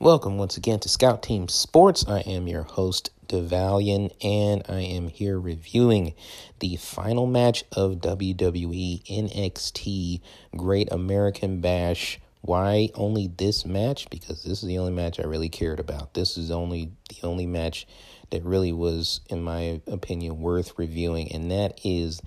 Welcome once again to Scout Team Sports. I am your host, DeValian, and I am here reviewing the final match of WWE NXT Great American Bash. Why only this match? Because this is the only match I really cared about. This is only the only match that really was, in my opinion, worth reviewing, and that is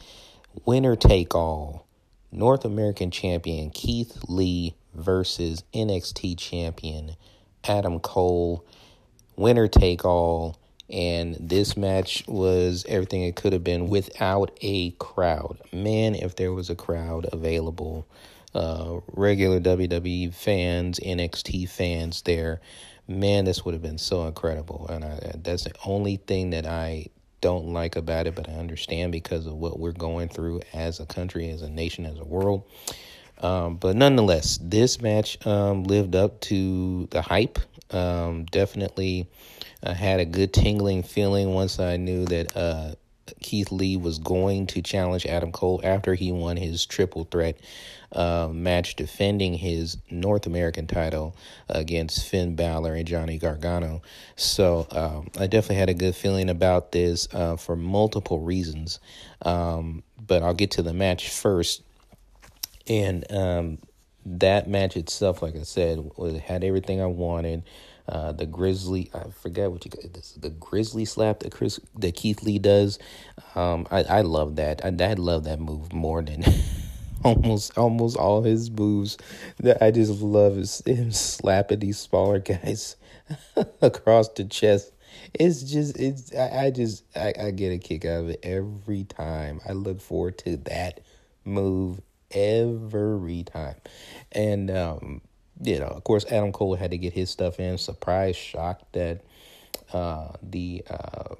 winner take all. North American champion Keith Lee versus NXT champion Adam Cole, winner take all. And this match was everything it could have been without a crowd. Man, if there was a crowd available, uh, regular WWE fans, NXT fans there, man, this would have been so incredible. And I, that's the only thing that I don't like about it, but I understand because of what we're going through as a country, as a nation, as a world. Um, but nonetheless, this match um, lived up to the hype. Um, definitely uh, had a good tingling feeling once I knew that uh, Keith Lee was going to challenge Adam Cole after he won his triple threat uh, match defending his North American title against Finn Balor and Johnny Gargano. So um, I definitely had a good feeling about this uh, for multiple reasons. Um, but I'll get to the match first. And um, that match itself, like I said, had everything I wanted. Uh, the Grizzly, I forget what you this, the Grizzly slap that Chris that Keith Lee does. Um, I I love that. I I love that move more than almost almost all his moves. That I just love is him slapping these smaller guys across the chest. It's just it's I, I just I, I get a kick out of it every time. I look forward to that move every time. And, um, you know, of course, Adam Cole had to get his stuff in. Surprise, shocked that uh, the uh,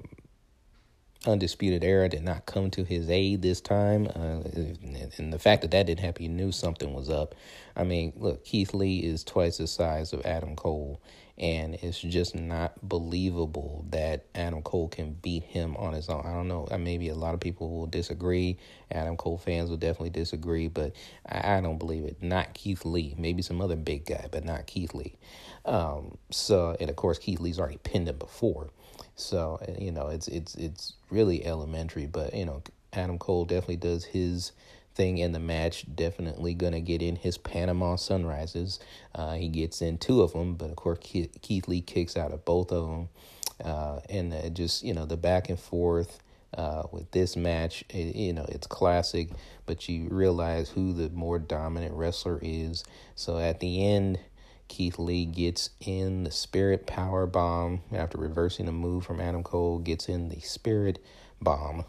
Undisputed Era did not come to his aid this time. Uh, and the fact that that didn't happen, you knew something was up. I mean, look, Keith Lee is twice the size of Adam Cole and it's just not believable that Adam Cole can beat him on his own. I don't know. Maybe a lot of people will disagree. Adam Cole fans will definitely disagree, but I, don't believe it. Not Keith Lee. Maybe some other big guy, but not Keith Lee. Um, so, and of course, Keith Lee's already pinned him before. So, you know, it's it's it's really elementary, but you know, Adam Cole definitely does his thing in the match. Definitely to get in his Panama Sunrises. Uh, he gets in two of them, but of course, Keith Lee kicks out of both of them. Uh, and uh, just, you know, the back and forth uh, with this match, it, you know, it's classic, but you realize who the more dominant wrestler is. So at the end, Keith Lee gets in the Spirit Power Bomb after reversing a move from Adam Cole, gets in the Spirit Bomb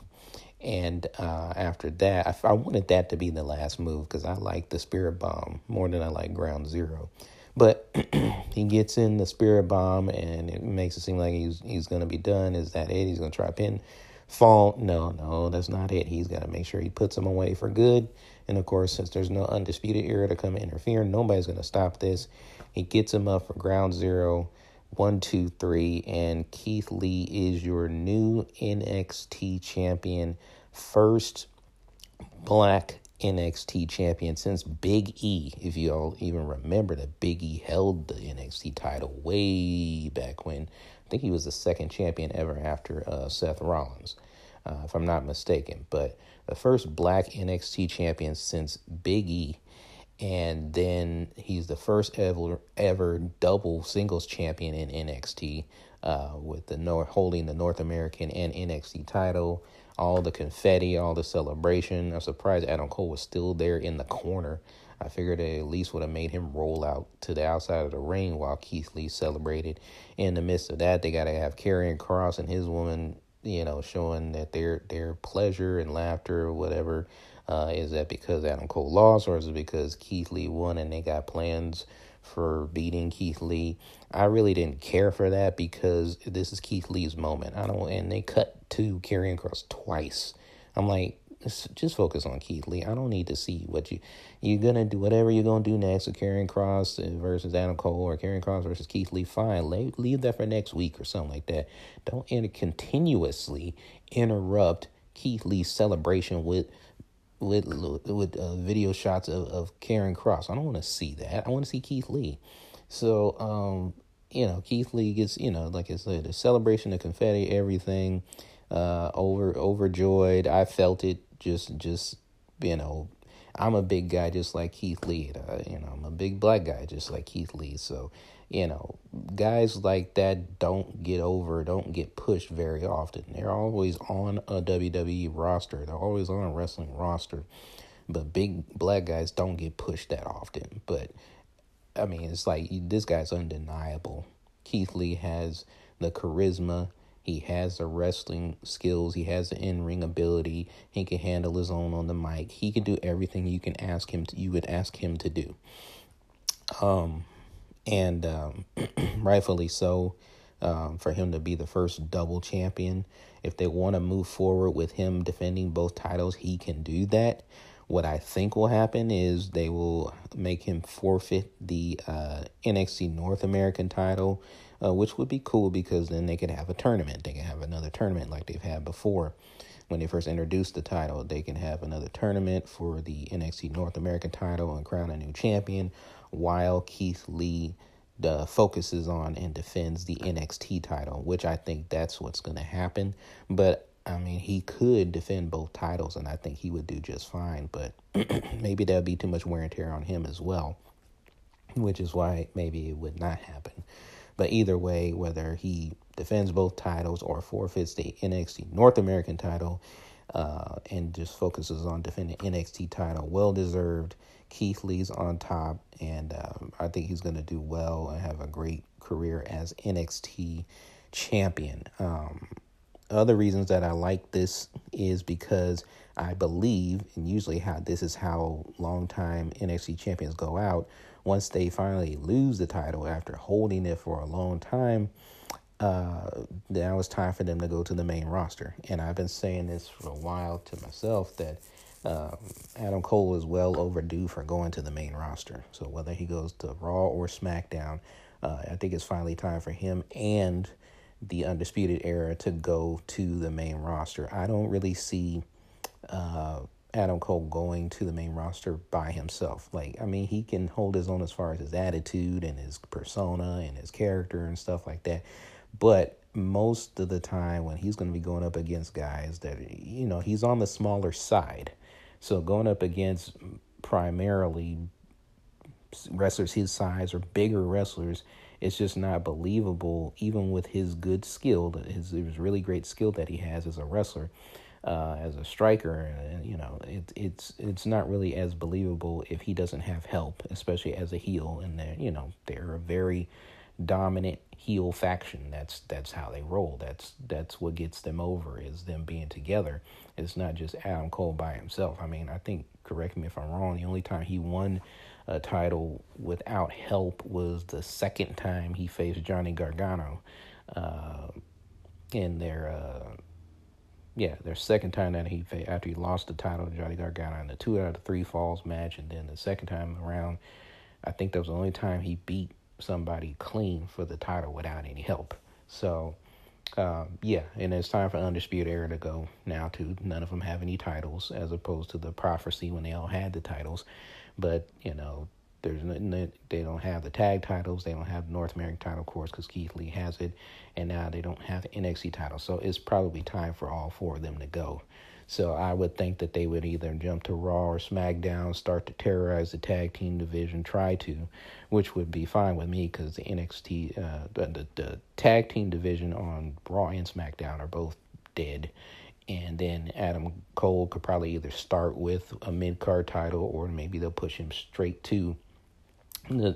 and uh, after that, I, I, wanted that to be the last move because I like the Spirit Bomb more than I like Ground Zero. But he gets in the Spirit Bomb and it makes it seem like he's he's to be done. Is that it? He's to try pin fall. No, no, that's not it. He's got to make sure he puts him away for good. And of course, since there's no undisputed era to come interfere, nobody's to stop this. He gets him up for Ground Zero one, two, three, and Keith Lee is your new NXT champion, first black NXT champion since Big E. If you all even remember that Big E held the NXT title way back when. I think he was the second champion ever after uh, Seth Rollins, uh, if I'm not mistaken. But the first black NXT champion since Big E and then he's the first ever ever double singles champion in NXT, uh, with the North holding the North American and NXT title. All the confetti, all the celebration. I'm surprised Adam Cole was still there in the corner. I figured they at least would have made him roll out to the outside of the ring while Keith Lee celebrated. In the midst of that, they got to have Karrion Kross and his woman, you know, showing that their their pleasure and laughter or whatever uh, is that because Adam Cole lost, or is it because Keith Lee won and they got plans for beating Keith Lee? I really didn't care for that because this is Keith Lee's moment. I don't, and they cut to Karrion Kross twice. I'm like, just focus on Keith Lee. I don't need to see what you you're gonna do. Whatever you're gonna do next with Karrion Kross versus Adam Cole or Karrion Kross versus Keith Lee. Fine, leave, leave that for next week or something like that. Don't inter- continuously interrupt Keith Lee's celebration with with with uh, video shots of, of Karrion Kross. I don't want to see that. I want to see Keith Lee. So, um, you know, Keith Lee gets, you know, like I said, the celebration, the confetti, everything, uh, over overjoyed. I felt it just, just, you know, I'm a big guy just like Keith Lee. Uh, you know, I'm a big black guy just like Keith Lee. So, you know, guys like that don't get over, don't get pushed very often. They're always on a WWE roster. They're always on a wrestling roster. But big black guys don't get pushed that often. But I mean, it's like this guy's undeniable. Keith Lee has the charisma. He has the wrestling skills. He has the in ring ability. He can handle his own on the mic. He can do everything you can ask him to. You would ask him to do. Um, and um, rightfully so. Um, for him to be the first double champion. If they want to move forward with him defending both titles, he can do that. What I think will happen is they will make him forfeit the uh, NXT North American title, uh, which would be cool because then they could have a tournament. They can have another tournament like they've had before. When they first introduced the title, they can have another tournament for the NXT North American title and crown a new champion while Keith Lee focuses on and defends the NXT title, which I think that's what's going to happen. But I mean, he could defend both titles, and I think he would do just fine. But maybe that'd be too much wear and tear on him as well, which is why maybe it would not happen. But either way, whether he defends both titles or forfeits the NXT North American title uh, and just focuses on defending NXT title, well deserved. Keith Lee's on top, and um, I think he's going to do well and have a great career as NXT champion. Um, other reasons that I like this is because I believe, and usually how this is how longtime NXT champions go out. Once they finally lose the title after holding it for a long time, uh, now it's time for them to go to the main roster. And I've been saying this for a while to myself that um, Adam Cole is well overdue for going to the main roster. So whether he goes to Raw or SmackDown, uh, I think it's finally time for him and the Undisputed Era to go to the main roster. I don't really see uh, Adam Cole going to the main roster by himself. Like, I mean, he can hold his own as far as his attitude and his persona and his character and stuff like that. But most of the time, when he's going to be going up against guys that, you know, he's on the smaller side. So going up against primarily wrestlers his size or bigger wrestlers, it's just not believable, even with his good skill, his, his really great skill that he has as a wrestler, uh, as a striker. And, you know, it, it's it's not really as believable if he doesn't have help, especially as a heel. And they're you know they're a very dominant heel faction. That's that's how they roll. That's that's what gets them over is them being together. It's not just Adam Cole by himself. I mean, I think correct me if I'm wrong. The only time he won a title without help was the second time he faced Johnny Gargano uh, in their uh, yeah their second time that he after he lost the title to Johnny Gargano in the two out of three falls match, and then the second time around, I think that was the only time he beat somebody clean for the title without any help. So. Um, yeah, and it's time for Undisputed Era to go now too. None of them have any titles, as opposed to the Prophecy when they all had the titles. But you know, there's they don't have the tag titles. They don't have the North American title, of course, because Keith Lee has it, and now they don't have the NXT title. So it's probably time for all four of them to go. So I would think that they would either jump to Raw or SmackDown, start to terrorize the tag team division, try to, which would be fine with me because the NXT, uh, the, the the tag team division on Raw and SmackDown are both dead and then Adam Cole could probably either start with a mid card title or maybe they'll push him straight to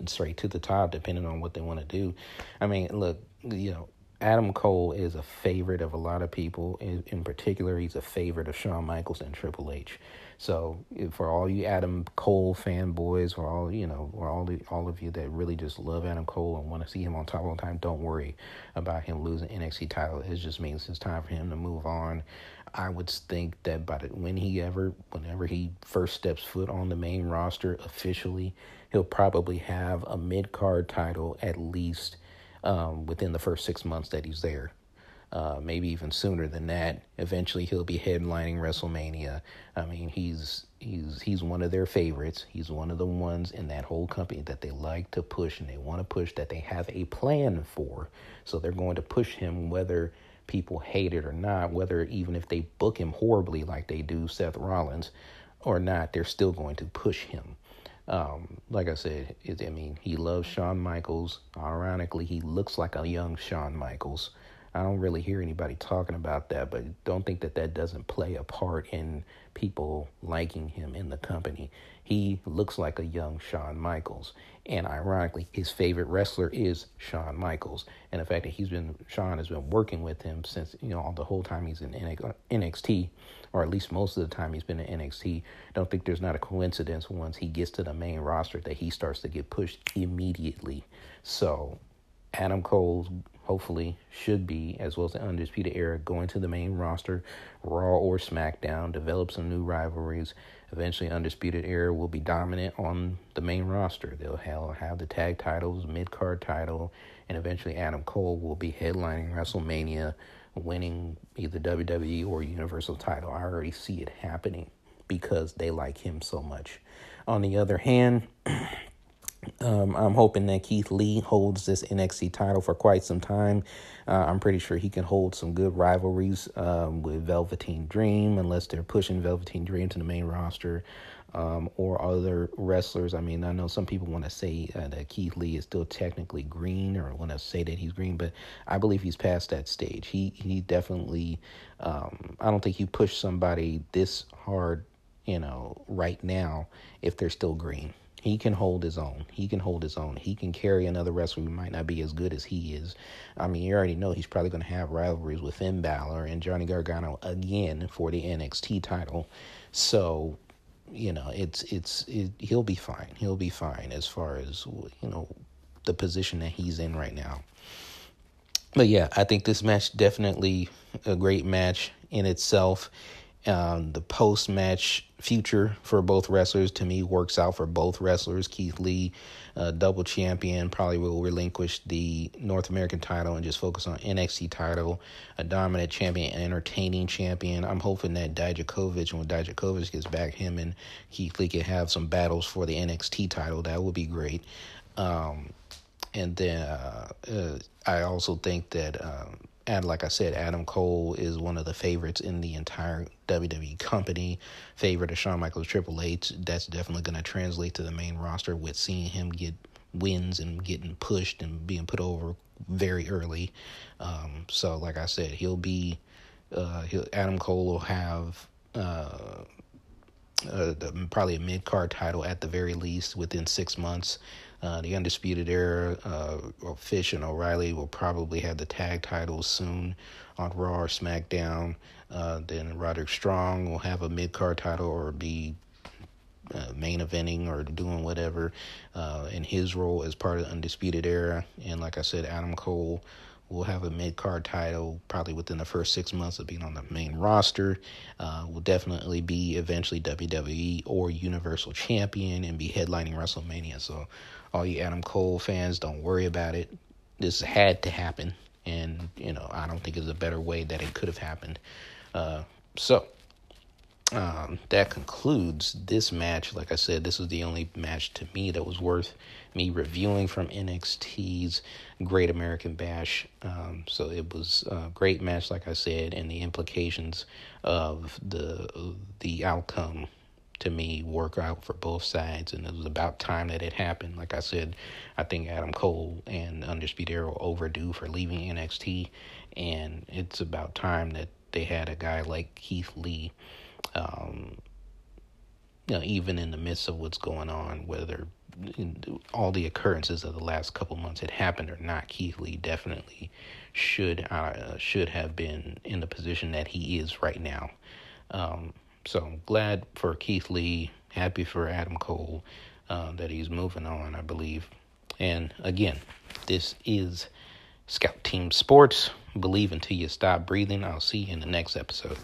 straight to the top depending on what they want to do. I mean, look, you know, Adam Cole is a favorite of a lot of people. In, in particular, he's a favorite of Shawn Michaels and Triple H. So eh, for all you Adam Cole fanboys, for all you know, for all the, all of you that really just love Adam Cole and want to see him on top all the time, don't worry about him losing NXT title. It just means it's time for him to move on. I would think that by the, when he ever, whenever he first steps foot on the main roster officially, he'll probably have a mid card title at least um, within the first six months that he's there. uh, maybe even sooner than that. Eventually, he'll be headlining WrestleMania. I mean, he's he's he's one of their favorites. He's one of the ones in that whole company that they like to push and they want to push that they have a plan for. So they're going to push him whether people hate it or not, whether even if they book him horribly like they do Seth Rollins or not, they're still going to push him. Um, like I said, it, I mean, he loves Shawn Michaels. Ironically, he looks like a young Shawn Michaels. I don't really hear anybody talking about that, but don't think that that doesn't play a part in people liking him in the company. He looks like a young Shawn Michaels. And ironically, his favorite wrestler is Shawn Michaels. And the fact that he's been, Shawn has been working with him since, you know, the whole time he's in NXT, or at least most of the time he's been in NXT. Don't think there's not a coincidence once he gets to the main roster that he starts to get pushed immediately. So Adam Cole hopefully should be, as well as the Undisputed Era, going to the main roster, Raw or SmackDown, develop some new rivalries. Eventually, Undisputed Era will be dominant on the main roster. They'll have, the tag titles, mid card title, and eventually Adam Cole will be headlining WrestleMania, winning either WWE or Universal title. I already see it happening because they like him so much. On the other hand, Um, I'm hoping that Keith Lee holds this NXT title for quite some time. Uh, I'm pretty sure he can hold some good rivalries um, with Velveteen Dream, unless they're pushing Velveteen Dream to the main roster um, or other wrestlers. I mean, I know some people want to say uh, that Keith Lee is still technically green or want to say that he's green, but I believe he's past that stage. He he definitely. Um, I don't think you push somebody this hard, you know, right now if they're still green. He can hold his own. He can hold his own. He can carry another wrestler who might not be as good as he is. I mean, you already know he's probably going to have rivalries with Finn Balor and Johnny Gargano again for the NXT title. So, you know, it's it's it, he'll be fine. He'll be fine as far as you know the position that he's in right now. But yeah, I think this match definitely a great match in itself. Um, the post match future for both wrestlers to me works out for both wrestlers. Keith Lee, uh, double champion, probably will relinquish the North American title and just focus on NXT title. A dominant champion, entertaining champion. I'm hoping that Dijakovic, when Dijakovic gets back, him and Keith Lee can have some battles for the NXT title. That would be great. Um, and then uh, uh, I also think that. Um, and like I said, Adam Cole is one of the favorites in the entire WWE company. Favorite of Shawn Michaels Triple H. That's definitely going to translate to the main roster with seeing him get wins and getting pushed and being put over very early. Um, so, like I said, he'll be uh, he'll, Adam Cole will have uh, uh, probably a mid card title at the very least within six months. Uh, the Undisputed Era, uh, Fish and O'Reilly will probably have the tag titles soon on Raw or SmackDown. Uh, then Roderick Strong will have a mid card title or be uh, main eventing or doing whatever uh, in his role as part of the Undisputed Era. And like I said, Adam Cole will have a mid card title probably within the first six months of being on the main roster. Uh, will definitely be eventually WWE or Universal Champion and be headlining WrestleMania. So all you Adam Cole fans, don't worry about it. This had to happen, and you know I don't think there's a better way that it could have happened. Uh, so um, that concludes this match. Like I said, this was the only match to me that was worth me reviewing from NXT's Great American Bash. Um, so it was a great match, like I said, and the implications of the the outcome to me work out for both sides, and it was about time that it happened. Like I said, I think Adam Cole and Undisputed Era were overdue for leaving NXT, and it's about time that they had a guy like Keith Lee. Um, you know, even in the midst of what's going on, whether all the occurrences of the last couple months had happened or not, Keith Lee definitely should uh, should have been in the position that he is right now. Um, so I'm glad for Keith Lee, happy for Adam Cole uh, that he's moving on, I believe. And again, this is Scout Team Sports. Believe until you stop breathing. I'll see you in the next episode.